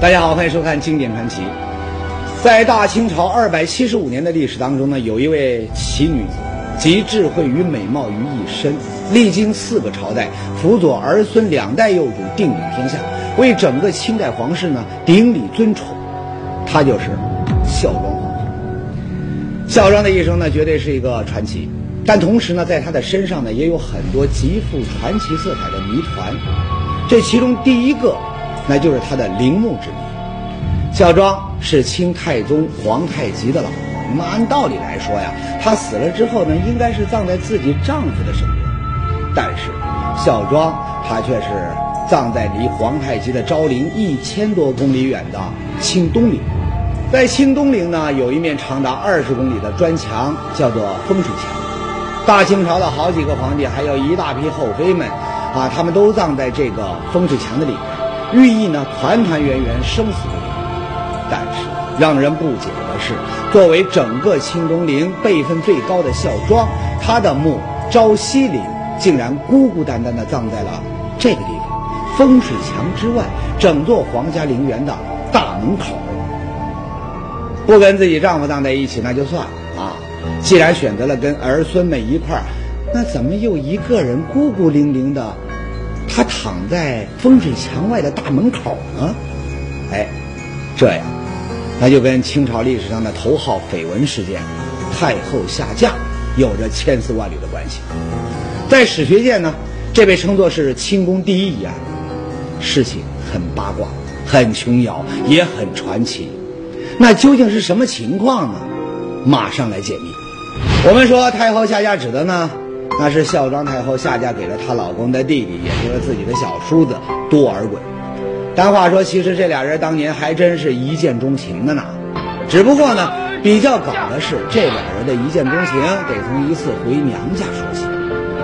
大家好，欢迎收看《经典传奇》。在大清朝二百七十五年的历史当中呢，有一位奇女子，集智慧与美貌于一身，历经四个朝代，辅佐儿孙两代幼主，定鼎天下，为整个清代皇室呢顶礼尊崇。她就是孝庄皇后。孝庄的一生呢，绝对是一个传奇，但同时呢，在她的身上呢，也有很多极富传奇色彩的谜团。这其中第一个。那就是他的陵墓之谜。孝庄是清太宗皇太极的老婆。那按道理来说呀，她死了之后呢，应该是葬在自己丈夫的身边。但是，孝庄她却是葬在离皇太极的昭陵一千多公里远的清东陵。在清东陵呢，有一面长达二十公里的砖墙，叫做风水墙。大清朝的好几个皇帝，还有一大批后妃们，啊，他们都葬在这个风水墙的里面。寓意呢，团团圆圆，生死不离。但是让人不解的是，作为整个清东陵辈分最高的孝庄，她的墓昭西陵竟然孤孤单单地葬在了这个地方，风水墙之外，整座皇家陵园的大门口。不跟自己丈夫葬在一起那就算了啊，既然选择了跟儿孙们一块儿，那怎么又一个人孤孤零零的？他躺在风水墙外的大门口呢，哎，这样，那就跟清朝历史上的头号绯闻事件——太后下嫁有着千丝万缕的关系。在史学界呢，这被称作是清宫第一疑案。事情很八卦，很琼瑶，也很传奇。那究竟是什么情况呢？马上来解密。我们说太后下嫁指的呢？那是孝庄太后下嫁给了她老公的弟弟，也就是自己的小叔子多尔衮。但话说，其实这俩人当年还真是一见钟情的呢。只不过呢，比较搞的是这俩人的一见钟情得从一次回娘家说起。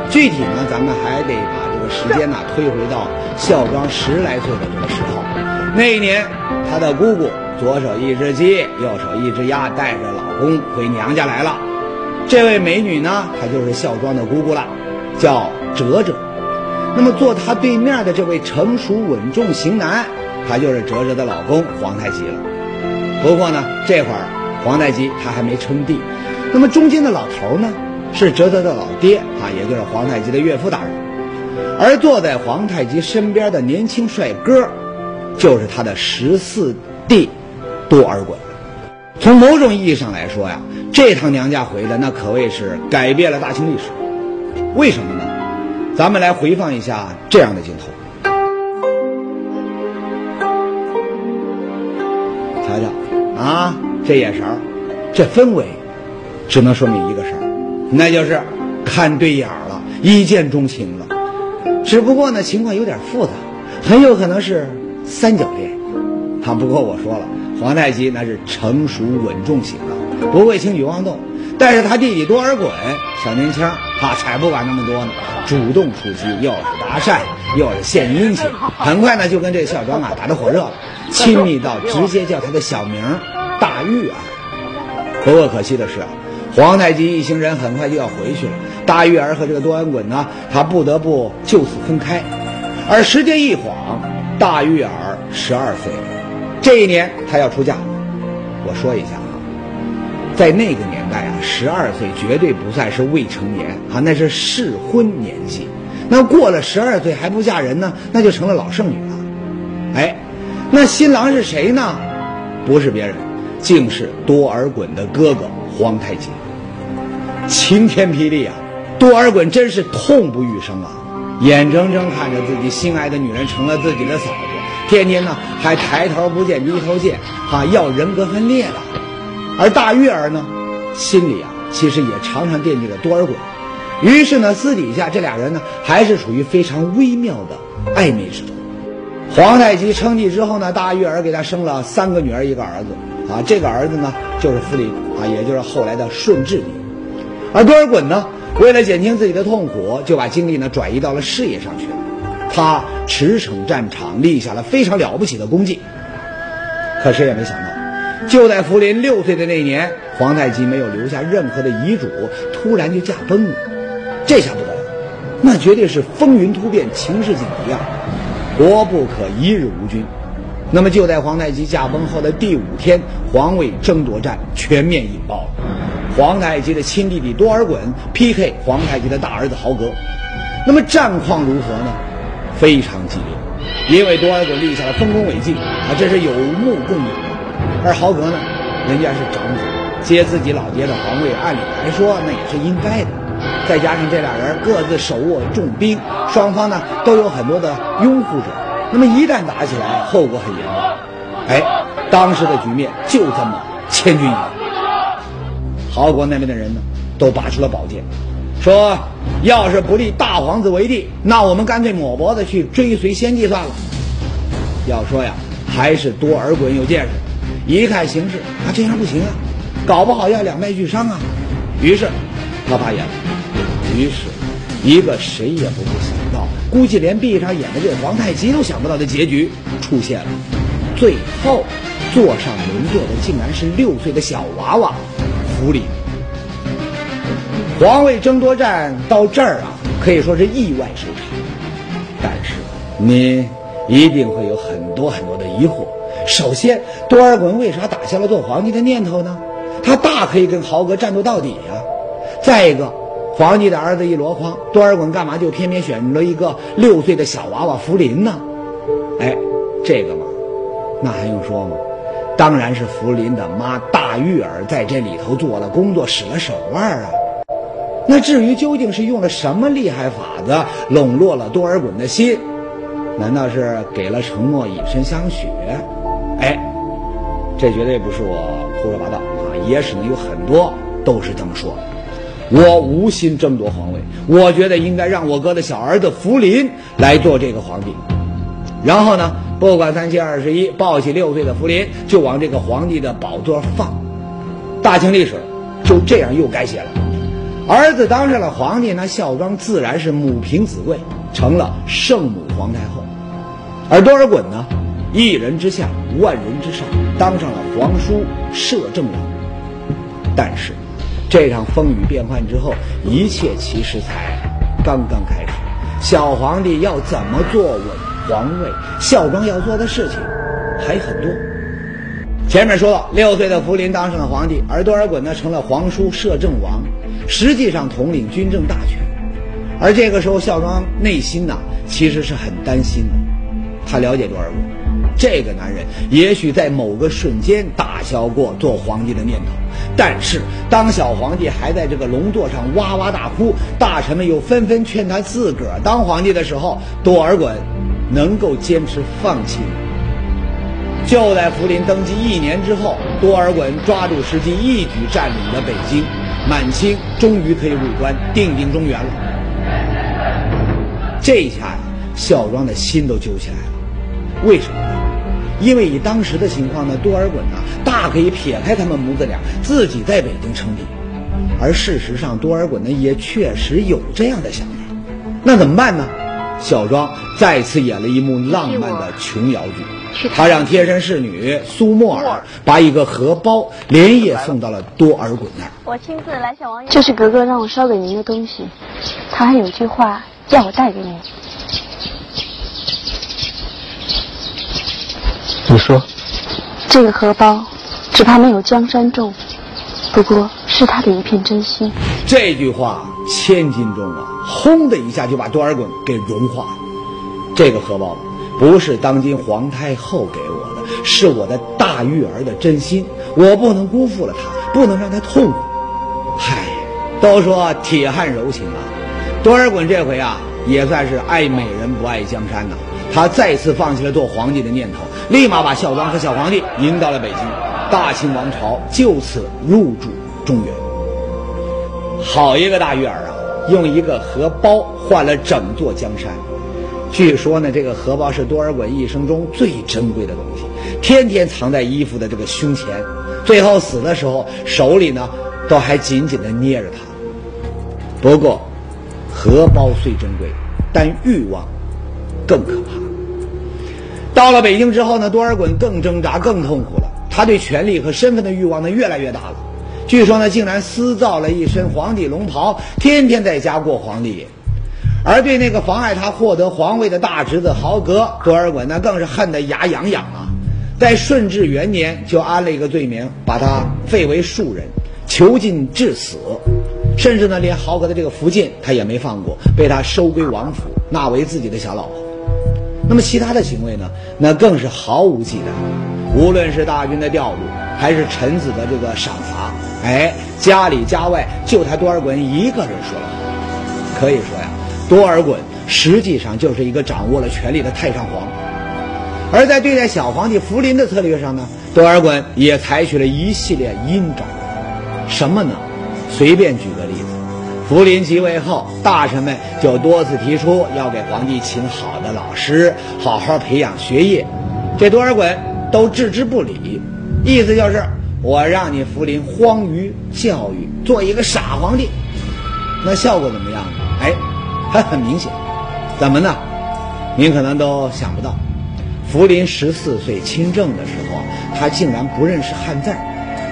具体呢，咱们还得把这个时间呢推回到孝庄十来岁的这个时候。那一年，她的姑姑左手一只鸡，右手一只鸭，带着老公回娘家来了。这位美女呢，她就是孝庄的姑姑了，叫哲哲。那么坐她对面的这位成熟稳重型男，他就是哲哲的老公皇太极了。不过呢，这会儿皇太极他还没称帝。那么中间的老头呢，是哲哲的老爹啊，也就是皇太极的岳父大人。而坐在皇太极身边的年轻帅哥，就是他的十四弟多尔衮。从某种意义上来说呀。这趟娘家回来，那可谓是改变了大清历史。为什么呢？咱们来回放一下这样的镜头，瞧瞧啊，这眼神儿，这氛围，只能说明一个事儿，那就是看对眼儿了，一见钟情了。只不过呢，情况有点复杂，很有可能是三角恋。啊，不过我说了，皇太极那是成熟稳重型的。不会轻举妄动，但是他弟弟多尔衮小年轻啊，才不管那么多呢，主动出击，又是搭讪，又是献殷勤，很快呢就跟这个孝庄啊打得火热了，亲密到直接叫他的小名 大玉儿。不过可惜的是啊，皇太极一行人很快就要回去了，大玉儿和这个多尔衮呢，他不得不就此分开。而时间一晃，大玉儿十二岁了，这一年他要出嫁。我说一下啊。在那个年代啊，十二岁绝对不算是未成年啊，那是适婚年纪。那过了十二岁还不嫁人呢，那就成了老剩女了。哎，那新郎是谁呢？不是别人，竟是多尔衮的哥哥皇太极。晴天霹雳啊！多尔衮真是痛不欲生啊，眼睁睁看着自己心爱的女人成了自己的嫂子，天天呢还抬头不见低头见，哈，要人格分裂了。而大玉儿呢，心里啊，其实也常常惦记着多尔衮，于是呢，私底下这俩人呢，还是处于非常微妙的暧昧之中。皇太极称帝之后呢，大玉儿给他生了三个女儿，一个儿子，啊，这个儿子呢，就是福临，啊，也就是后来的顺治帝。而多尔衮呢，为了减轻自己的痛苦，就把精力呢转移到了事业上去了。他驰骋战场，立下了非常了不起的功绩。可谁也没想到。就在福临六岁的那年，皇太极没有留下任何的遗嘱，突然就驾崩了。这下不得了，那绝对是风云突变，情势紧急啊！国不可一日无君。那么就在皇太极驾崩后的第五天，皇位争夺战全面引爆了。皇太极的亲弟弟多尔衮 PK 皇太极的大儿子豪格，那么战况如何呢？非常激烈，因为多尔衮立下了丰功伟绩啊，这是有目共睹的。而豪格呢，人家是长子，接自己老爹的皇位，按理来说那也是应该的。再加上这俩人各自手握重兵，双方呢都有很多的拥护者。那么一旦打起来，后果很严重。哎，当时的局面就这么千钧一发。豪国那边的人呢，都拔出了宝剑，说：“要是不立大皇子为帝，那我们干脆抹脖子去追随先帝算了。”要说呀，还是多尔衮有见识，一看形势啊，这样不行啊，搞不好要两败俱伤啊。于是他发言了。于是，一个谁也不会想到。估计连闭上眼的这皇太极都想不到的结局出现了，最后坐上龙座的竟然是六岁的小娃娃福临。皇位争夺战到这儿啊，可以说是意外收场。但是您一定会有很多很多的疑惑。首先，多尔衮为啥打消了做皇帝的念头呢？他大可以跟豪格战斗到底呀。再一个。皇帝的儿子一箩筐，多尔衮干嘛就偏偏选了一个六岁的小娃娃福临呢？哎，这个嘛，那还用说吗？当然是福临的妈大玉儿在这里头做了工作，使了手腕啊。那至于究竟是用了什么厉害法子笼络了多尔衮的心，难道是给了承诺以身相许？哎，这绝对不是我胡说八道啊，也只能有很多都是这么说。我无心争夺皇位，我觉得应该让我哥的小儿子福临来做这个皇帝。然后呢，不管三七二十一，抱起六岁的福临就往这个皇帝的宝座放。大清历史就这样又改写了。儿子当上了皇帝，那孝庄自然是母凭子贵，成了圣母皇太后。而多尔衮呢，一人之下，万人之上，当上了皇叔摄政王。但是。这场风雨变幻之后，一切其实才刚刚开始。小皇帝要怎么坐稳皇位？孝庄要做的事情还很多。前面说到，六岁的福临当上了皇帝，而多尔衮呢成了皇叔摄政王，实际上统领军政大权。而这个时候，孝庄内心呐其实是很担心的。他了解多尔衮，这个男人也许在某个瞬间打消过做皇帝的念头。但是，当小皇帝还在这个龙座上哇哇大哭，大臣们又纷纷劝他自个儿当皇帝的时候，多尔衮能够坚持放弃？就在福临登基一年之后，多尔衮抓住时机，一举占领了北京，满清终于可以入关，定定中原了。这一下呀，孝庄的心都揪起来了。为什么呢？因为以当时的情况呢，多尔衮呢大可以撇开他们母子俩，自己在北京称帝。而事实上，多尔衮呢也确实有这样的想法。那怎么办呢？孝庄再次演了一幕浪漫的琼瑶剧，他让贴身侍女苏沫儿把一个荷包连夜送到了多尔衮那儿。我亲自来小王爷。这是格格让我捎给您的东西，他还有句话要我带给您。你说，这个荷包只怕没有江山重，不过是他的一片真心。这句话千斤重啊！轰的一下就把多尔衮给融化了。这个荷包不是当今皇太后给我的，是我的大玉儿的真心，我不能辜负了她，不能让她痛苦。嗨，都说铁汉柔情啊，多尔衮这回啊也算是爱美人不爱江山呐。他再次放弃了做皇帝的念头，立马把孝庄和小皇帝迎到了北京，大清王朝就此入主中原。好一个大玉儿啊！用一个荷包换了整座江山。据说呢，这个荷包是多尔衮一生中最珍贵的东西，天天藏在衣服的这个胸前，最后死的时候手里呢都还紧紧的捏着它。不过，荷包虽珍贵，但欲望。更可怕。到了北京之后呢，多尔衮更挣扎、更痛苦了。他对权力和身份的欲望呢，越来越大了。据说呢，竟然私造了一身皇帝龙袍，天天在家过皇帝瘾。而对那个妨碍他获得皇位的大侄子豪格，多尔衮呢，更是恨得牙痒痒啊！在顺治元年就安了一个罪名，把他废为庶人，囚禁致死。甚至呢，连豪格的这个福晋他也没放过，被他收归王府，纳为自己的小老婆。那么其他的行为呢，那更是毫无忌惮。无论是大军的调度，还是臣子的这个赏罚，哎，家里家外就他多尔衮一个人说了话。可以说呀，多尔衮实际上就是一个掌握了权力的太上皇。而在对待小皇帝福临的策略上呢，多尔衮也采取了一系列阴招。什么呢？随便举个例子，福临即位后，大臣们就多次提出要给皇帝请好的老师，好好培养学业。这多尔衮都置之不理，意思就是我让你福临荒于教育，做一个傻皇帝。那效果怎么样呢？哎，还很明显。怎么呢？您可能都想不到，福临十四岁亲政的时候，他竟然不认识汉字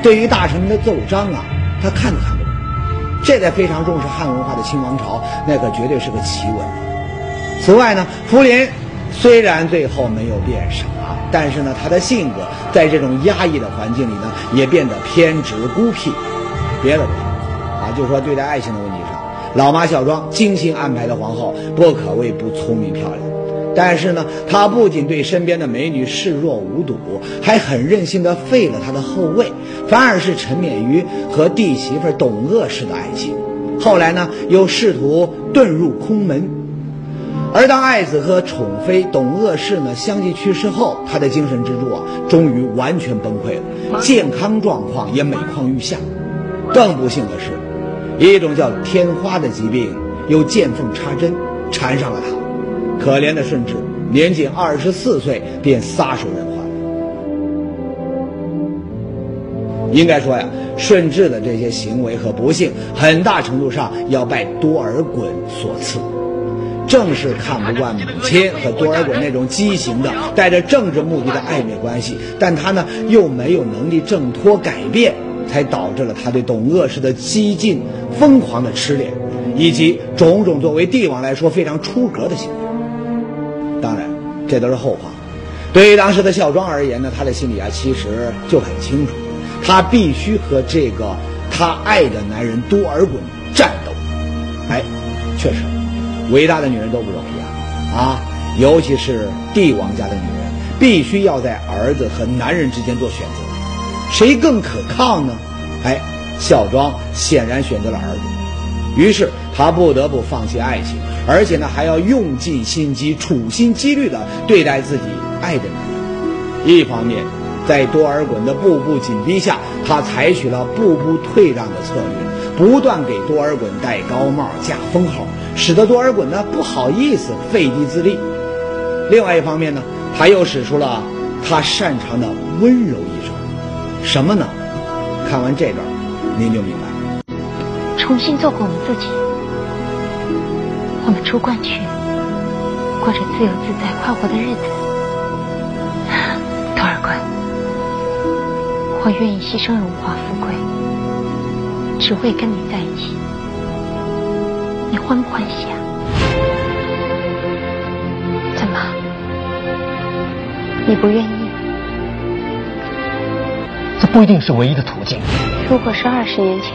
对于大臣们的奏章啊，他看都看不懂。这在非常重视汉文化的清王朝，那可绝对是个奇闻。此外呢，福临虽然最后没有变傻，但是呢，他的性格在这种压抑的环境里呢，也变得偏执孤僻。别的不说，啊，就说对待爱情的问题上，老妈孝庄精心安排的皇后，不可谓不聪明漂亮。但是呢，他不仅对身边的美女视若无睹，还很任性的废了他的后位，反而是沉湎于和弟媳妇董鄂氏的爱情。后来呢，又试图遁入空门。而当爱子和宠妃董鄂氏呢相继去世后，他的精神支柱啊，终于完全崩溃了，健康状况也每况愈下。更不幸的是，一种叫天花的疾病又见缝插针缠上了他。可怜的顺治，年仅二十四岁便撒手人寰。应该说呀，顺治的这些行为和不幸，很大程度上要拜多尔衮所赐。正是看不惯母亲和多尔衮那种畸形的、带着政治目的的暧昧关系，但他呢又没有能力挣脱改变，才导致了他对董鄂氏的激进、疯狂的痴恋，以及种种作为帝王来说非常出格的行为。当然，这都是后话。对于当时的孝庄而言呢，他的心里啊其实就很清楚，他必须和这个他爱的男人多尔衮战斗。哎，确实，伟大的女人都不容易啊啊！尤其是帝王家的女人，必须要在儿子和男人之间做选择，谁更可靠呢？哎，孝庄显然选择了儿子，于是他不得不放弃爱情。而且呢，还要用尽心机、处心积虑地对待自己爱的男人。一方面，在多尔衮的步步紧逼下，他采取了步步退让的策略，不断给多尔衮戴高帽、加封号，使得多尔衮呢不好意思废帝自立。另外一方面呢，他又使出了他擅长的温柔一手，什么呢？看完这段，您就明白。重新做回我们自己。我们出关去，过着自由自在、快活的日子。多尔衮，我愿意牺牲荣华富贵，只会跟你在一起。你欢不欢喜啊？怎么？你不愿意？这不一定是唯一的途径。如果是二十年前，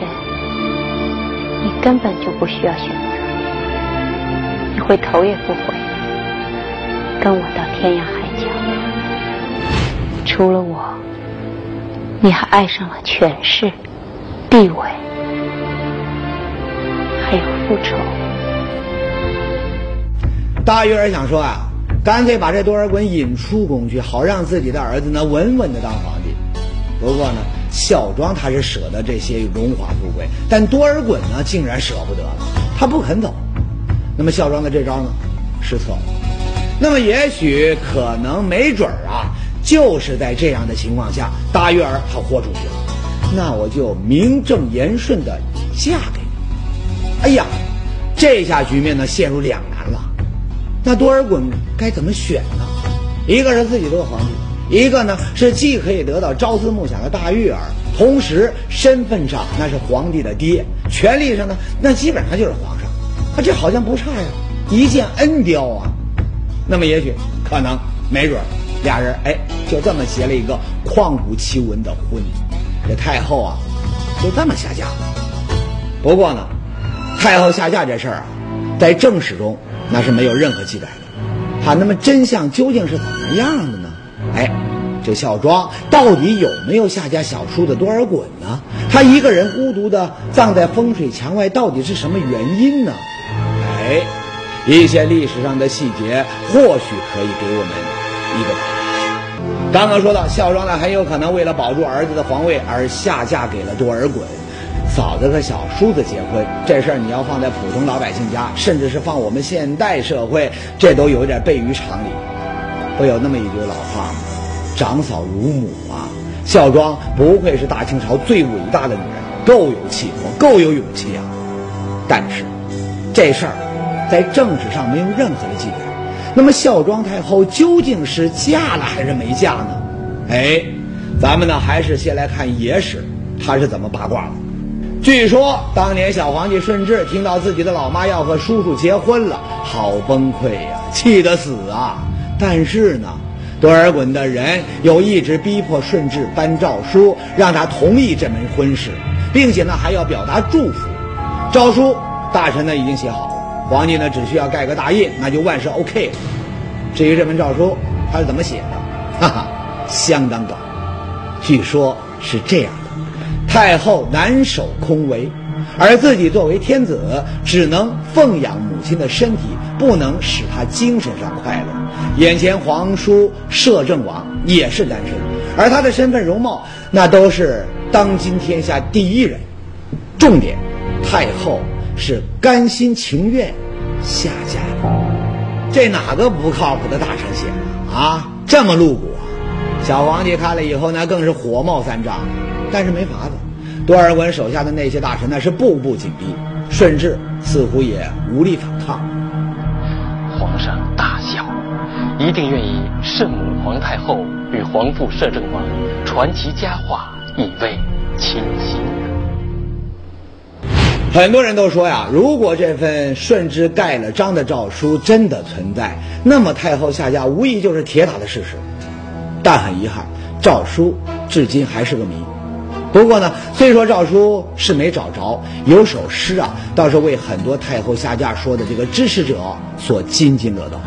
你根本就不需要选择。你会头也不回，跟我到天涯海角。除了我，你还爱上了权势、地位，复仇。大玉儿想说啊，干脆把这多尔衮引出宫去，好让自己的儿子呢稳稳的当皇帝。不过呢，孝庄他是舍得这些荣华富贵，但多尔衮呢竟然舍不得了，他不肯走。那么孝庄的这招呢，失策了。那么也许可能没准儿啊，就是在这样的情况下，大玉儿她豁出去了。那我就名正言顺的嫁给你。哎呀，这下局面呢陷入两难了。那多尔衮该怎么选呢？一个是自己做皇帝，一个呢是既可以得到朝思暮想的大玉儿，同时身份上那是皇帝的爹，权力上呢那基本上就是皇上。啊这好像不差呀，一箭恩雕啊。那么也许，可能，没准俩人哎就这么结了一个旷古奇闻的婚，这太后啊就这么下嫁了。不过呢，太后下嫁这事儿啊，在正史中那是没有任何记载的。哈，那么真相究竟是怎么样的呢？哎，这孝庄到底有没有下嫁小叔的多尔衮呢？他一个人孤独的葬在风水墙外，到底是什么原因呢？哎，一些历史上的细节或许可以给我们一个答案。刚刚说到，孝庄呢很有可能为了保住儿子的皇位而下嫁给了多尔衮。嫂子和小叔子结婚这事儿，你要放在普通老百姓家，甚至是放我们现代社会，这都有点悖于常理。不有那么一句老话吗？长嫂如母啊！孝庄不愧是大清朝最伟大的女人，够有气魄，够有勇气啊！但是，这事儿在正史上没有任何的记载。那么，孝庄太后究竟是嫁了还是没嫁呢？哎，咱们呢还是先来看野史，她是怎么八卦的。据说当年小皇帝顺治听到自己的老妈要和叔叔结婚了，好崩溃呀，气得死啊！但是呢，多尔衮的人又一直逼迫顺治颁诏书，让他同意这门婚事，并且呢还要表达祝福。诏书大臣呢已经写好了，皇帝呢只需要盖个大印，那就万事 OK 了。至于这门诏书他是怎么写的，哈哈，相当短。据说是这样的：太后难守空围。而自己作为天子，只能奉养母亲的身体，不能使她精神上快乐。眼前皇叔摄政王也是单身，而他的身份容貌那都是当今天下第一人。重点，太后是甘心情愿下嫁的。这哪个不靠谱的大臣写的啊？这么露骨啊！小皇帝看了以后，那更是火冒三丈。但是没法子。多尔衮手下的那些大臣那是步步紧逼，顺治似乎也无力反抗。皇上大笑，一定愿意圣母皇太后与皇父摄政王传其佳话，以慰亲心。很多人都说呀，如果这份顺治盖了章的诏书真的存在，那么太后下嫁无疑就是铁打的事实。但很遗憾，诏书至今还是个谜。不过呢，虽说诏书是没找着，有首诗啊，倒是为很多太后下嫁说的这个支持者所津津乐道。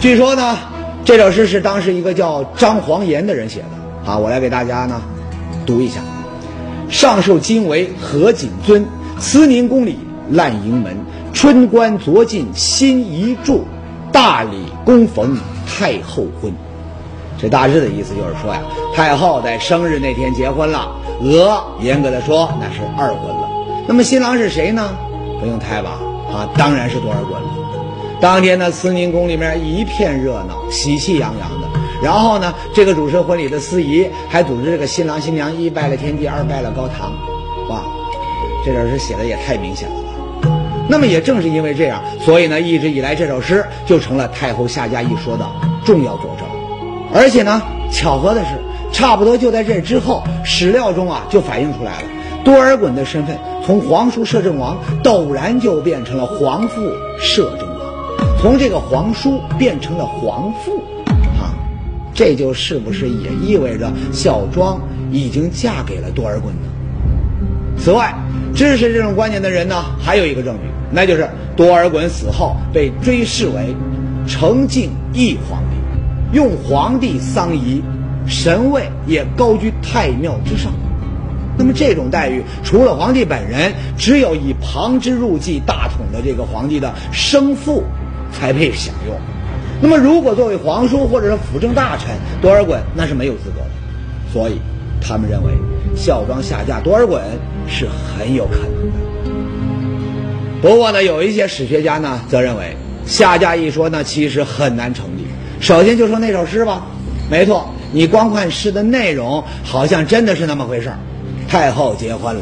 据说呢，这首诗是当时一个叫张煌言的人写的。好，我来给大家呢读一下：上受金为何景尊，慈宁宫里烂营门，春官昨进新遗嘱，大礼恭逢太后婚。这大致的意思就是说呀，太后在生日那天结婚了。俄严格的说那是二婚了。那么新郎是谁呢？不用猜吧？啊，当然是多尔衮了。当天呢，慈宁宫里面一片热闹，喜气洋洋的。然后呢，这个主持婚礼的司仪还组织这个新郎新娘一拜了天地，二拜了高堂。哇，这首诗写的也太明显了吧？那么也正是因为这样，所以呢，一直以来这首诗就成了太后下嫁一说的重要佐证。而且呢，巧合的是。差不多就在这之后，史料中啊就反映出来了，多尔衮的身份从皇叔摄政王陡然就变成了皇父摄政王，从这个皇叔变成了皇父，啊，这就是不是也意味着孝庄已经嫁给了多尔衮呢？此外，支持这种观点的人呢，还有一个证据，那就是多尔衮死后被追谥为成敬义皇帝，用皇帝丧仪。神位也高居太庙之上，那么这种待遇，除了皇帝本人，只有以旁支入继大统的这个皇帝的生父才配享用。那么，如果作为皇叔或者是辅政大臣，多尔衮那是没有资格的。所以，他们认为孝庄下嫁多尔衮是很有可能的。不过呢，有一些史学家呢，则认为下嫁一说呢，其实很难成。首先就说那首诗吧，没错。你光看诗的内容，好像真的是那么回事儿，太后结婚了。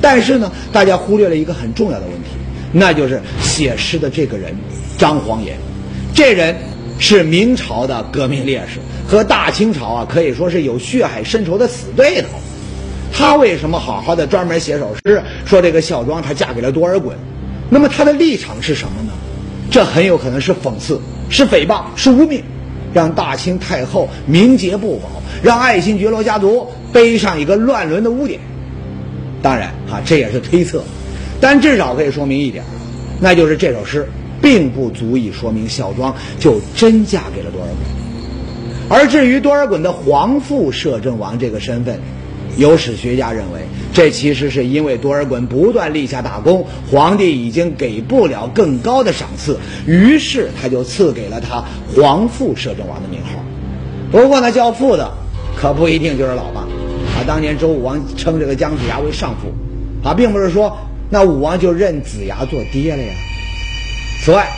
但是呢，大家忽略了一个很重要的问题，那就是写诗的这个人张煌言。这人是明朝的革命烈士，和大清朝啊可以说是有血海深仇的死对头。他为什么好好的专门写首诗，说这个孝庄她嫁给了多尔衮？那么他的立场是什么呢？这很有可能是讽刺，是诽谤，是污蔑。让大清太后名节不保，让爱新觉罗家族背上一个乱伦的污点。当然，哈，这也是推测，但至少可以说明一点，那就是这首诗并不足以说明孝庄就真嫁给了多尔衮。而至于多尔衮的皇父摄政王这个身份，有史学家认为，这其实是因为多尔衮不断立下大功，皇帝已经给不了更高的赏赐，于是他就赐给了他皇父摄政王的名号。不过呢，叫父的可不一定就是老爸。啊，当年周武王称这个姜子牙为上父，啊，并不是说那武王就认子牙做爹了呀。此外，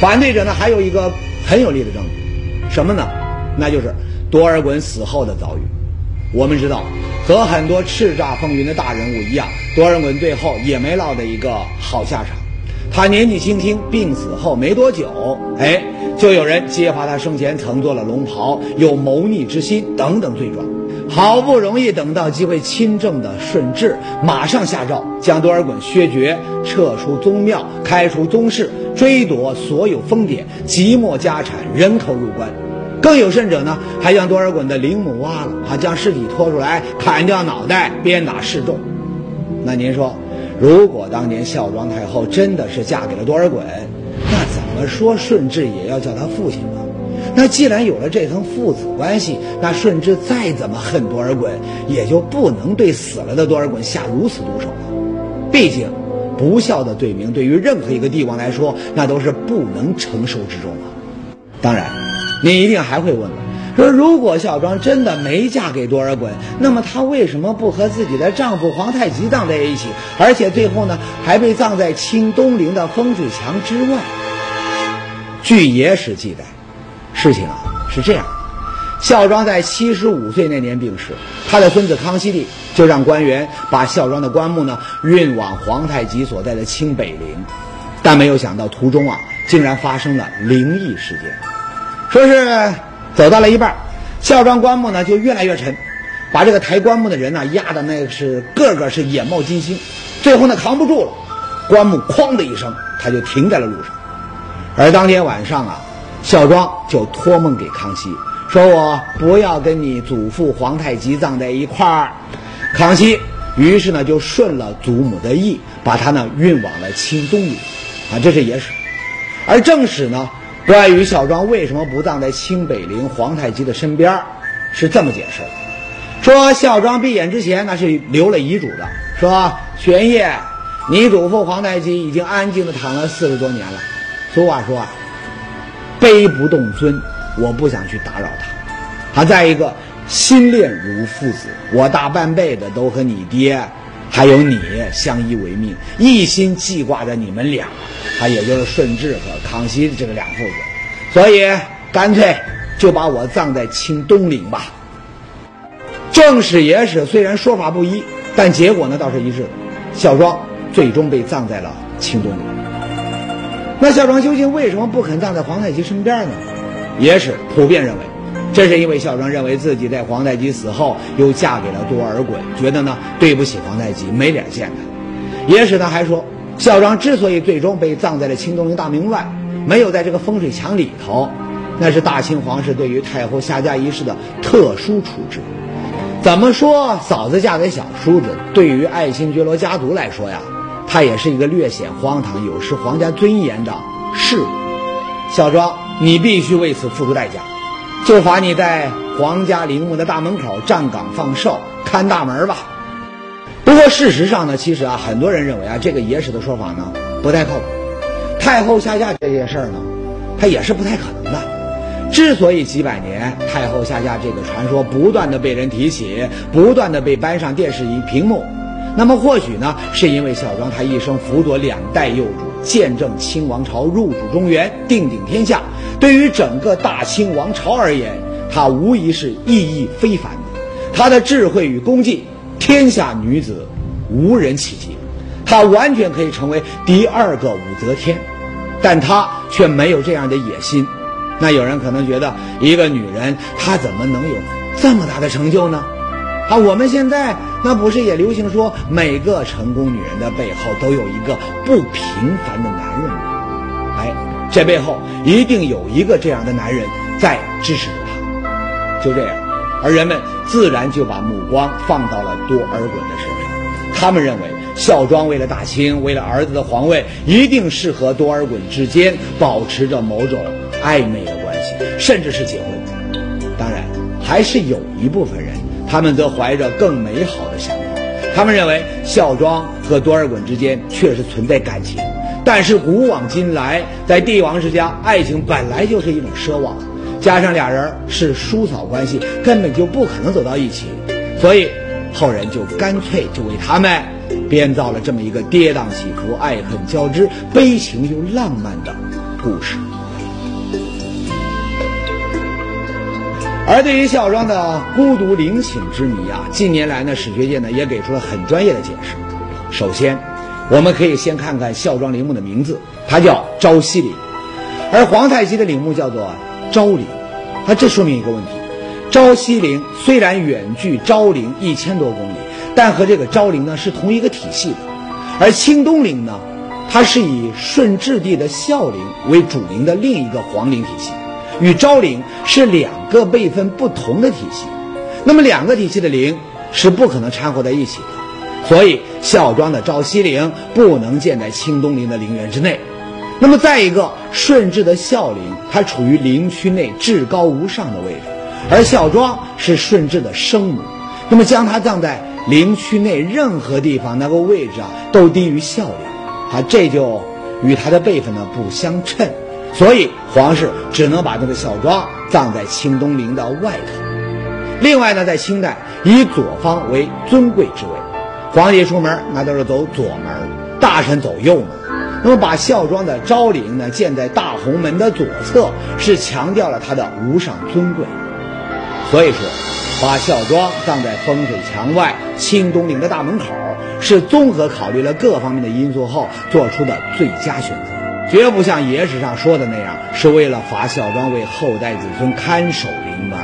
反对者呢还有一个很有力的证据，什么呢？那就是多尔衮死后的遭遇。我们知道，和很多叱咤风云的大人物一样，多尔衮最后也没落得一个好下场。他年纪轻轻病死后没多久，哎，就有人揭发他生前曾做了龙袍，有谋逆之心等等罪状。好不容易等到机会亲政的顺治，马上下诏将多尔衮削爵、撤出宗庙、开除宗室、追夺所有封典、即没家产、人口入关。更有甚者呢，还将多尔衮的陵墓挖了，还将尸体拖出来砍掉脑袋，鞭打示众。那您说，如果当年孝庄太后真的是嫁给了多尔衮，那怎么说顺治也要叫他父亲呢？那既然有了这层父子关系，那顺治再怎么恨多尔衮，也就不能对死了的多尔衮下如此毒手了。毕竟，不孝的罪名对于任何一个帝王来说，那都是不能承受之重啊。当然，你一定还会问了，说如果孝庄真的没嫁给多尔衮，那么她为什么不和自己的丈夫皇太极葬在一起，而且最后呢，还被葬在清东陵的风水墙之外？据野史记载。事情啊是这样，孝庄在七十五岁那年病逝，他的孙子康熙帝就让官员把孝庄的棺木呢运往皇太极所在的清北陵，但没有想到途中啊竟然发生了灵异事件，说是走到了一半，孝庄棺木呢就越来越沉，把这个抬棺木的人呢压的那是个个是眼冒金星，最后呢扛不住了，棺木哐的一声，他就停在了路上，而当天晚上啊。孝庄就托梦给康熙，说我不要跟你祖父皇太极葬在一块儿。康熙于是呢就顺了祖母的意，把他呢运往了清东陵。啊，这是野史。而正史呢，关于孝庄为什么不葬在清北陵皇太极的身边，是这么解释的：说孝庄闭眼之前那是留了遗嘱的，说玄烨，你祖父皇太极已经安静的躺了四十多年了。俗话说啊。悲不动尊，我不想去打扰他。他，再一个，心恋如父子，我大半辈子都和你爹，还有你相依为命，一心记挂着你们俩，他也就是顺治和康熙这个两父子，所以干脆就把我葬在清东陵吧。正史野史虽然说法不一，但结果呢倒是一致，孝庄最终被葬在了清东陵。那孝庄究竟为什么不肯葬在皇太极身边呢？野史普遍认为，这是因为孝庄认为自己在皇太极死后又嫁给了多尔衮，觉得呢对不起皇太极，没脸见他。野史呢还说，孝庄之所以最终被葬在了清东陵大明外，没有在这个风水墙里头，那是大清皇室对于太后下嫁一事的特殊处置。怎么说，嫂子嫁给小叔子，对于爱新觉罗家族来说呀？他也是一个略显荒唐、有失皇家尊严的事。孝庄，你必须为此付出代价，就罚你在皇家陵墓的大门口站岗放哨，看大门吧。不过事实上呢，其实啊，很多人认为啊，这个野史的说法呢不太靠谱。太后下嫁这件事儿呢，它也是不太可能的。之所以几百年太后下嫁这个传说不断的被人提起，不断的被搬上电视仪屏幕。那么或许呢，是因为孝庄他一生辅佐两代幼主，见证清王朝入主中原，定鼎天下。对于整个大清王朝而言，他无疑是意义非凡的。他的智慧与功绩，天下女子无人企及。他完全可以成为第二个武则天，但他却没有这样的野心。那有人可能觉得，一个女人她怎么能有这么大的成就呢？啊，我们现在那不是也流行说，每个成功女人的背后都有一个不平凡的男人吗？哎，这背后一定有一个这样的男人在支持着他。就这样，而人们自然就把目光放到了多尔衮的身上。他们认为，孝庄为了大清，为了儿子的皇位，一定是和多尔衮之间保持着某种暧昧的关系，甚至是结婚。当然，还是有一部分人，他们则怀着更美好的想法。他们认为，孝庄和多尔衮之间确实存在感情，但是古往今来，在帝王之家，爱情本来就是一种奢望，加上俩人是叔嫂关系，根本就不可能走到一起，所以。后人就干脆就为他们编造了这么一个跌宕起伏、爱恨交织、悲情又浪漫的故事。而对于孝庄的孤独陵寝之谜啊，近年来呢，史学界呢也给出了很专业的解释。首先，我们可以先看看孝庄陵墓的名字，它叫昭西陵，而皇太极的陵墓叫做昭陵，那这说明一个问题。昭西陵虽然远距昭陵一千多公里，但和这个昭陵呢是同一个体系的，而清东陵呢，它是以顺治帝的孝陵为主陵的另一个皇陵体系，与昭陵是两个辈分不同的体系。那么两个体系的陵是不可能掺和在一起的，所以孝庄的昭西陵不能建在清东陵的陵园之内。那么再一个，顺治的孝陵它处于陵区内至高无上的位置。而孝庄是顺治的生母，那么将他葬在陵区内任何地方，那个位置啊都低于孝陵，啊这就与他的辈分呢不相称，所以皇室只能把这个孝庄葬在清东陵的外头。另外呢，在清代以左方为尊贵之位，皇帝出门那都是走左门，大臣走右门。那么把孝庄的昭陵呢建在大红门的左侧，是强调了他的无上尊贵。所以说，把孝庄葬在风水墙外清东陵的大门口，是综合考虑了各方面的因素后做出的最佳选择，绝不像野史上说的那样，是为了罚孝庄为后代子孙看守陵门。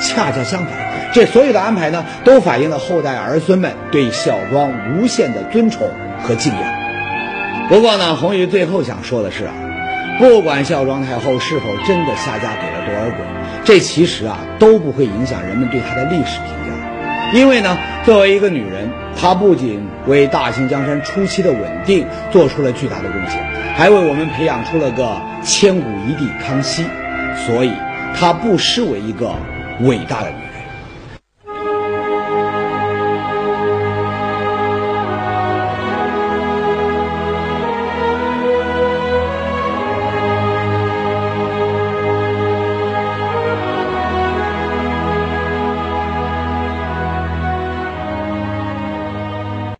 恰恰相反，这所有的安排呢，都反映了后代儿孙们对孝庄无限的尊崇和敬仰。不过呢，红玉最后想说的是啊，不管孝庄太后是否真的下嫁给了多尔衮。这其实啊都不会影响人们对她的历史评价，因为呢，作为一个女人，她不仅为大清江山初期的稳定做出了巨大的贡献，还为我们培养出了个千古一帝康熙，所以她不失为一个伟大的女人。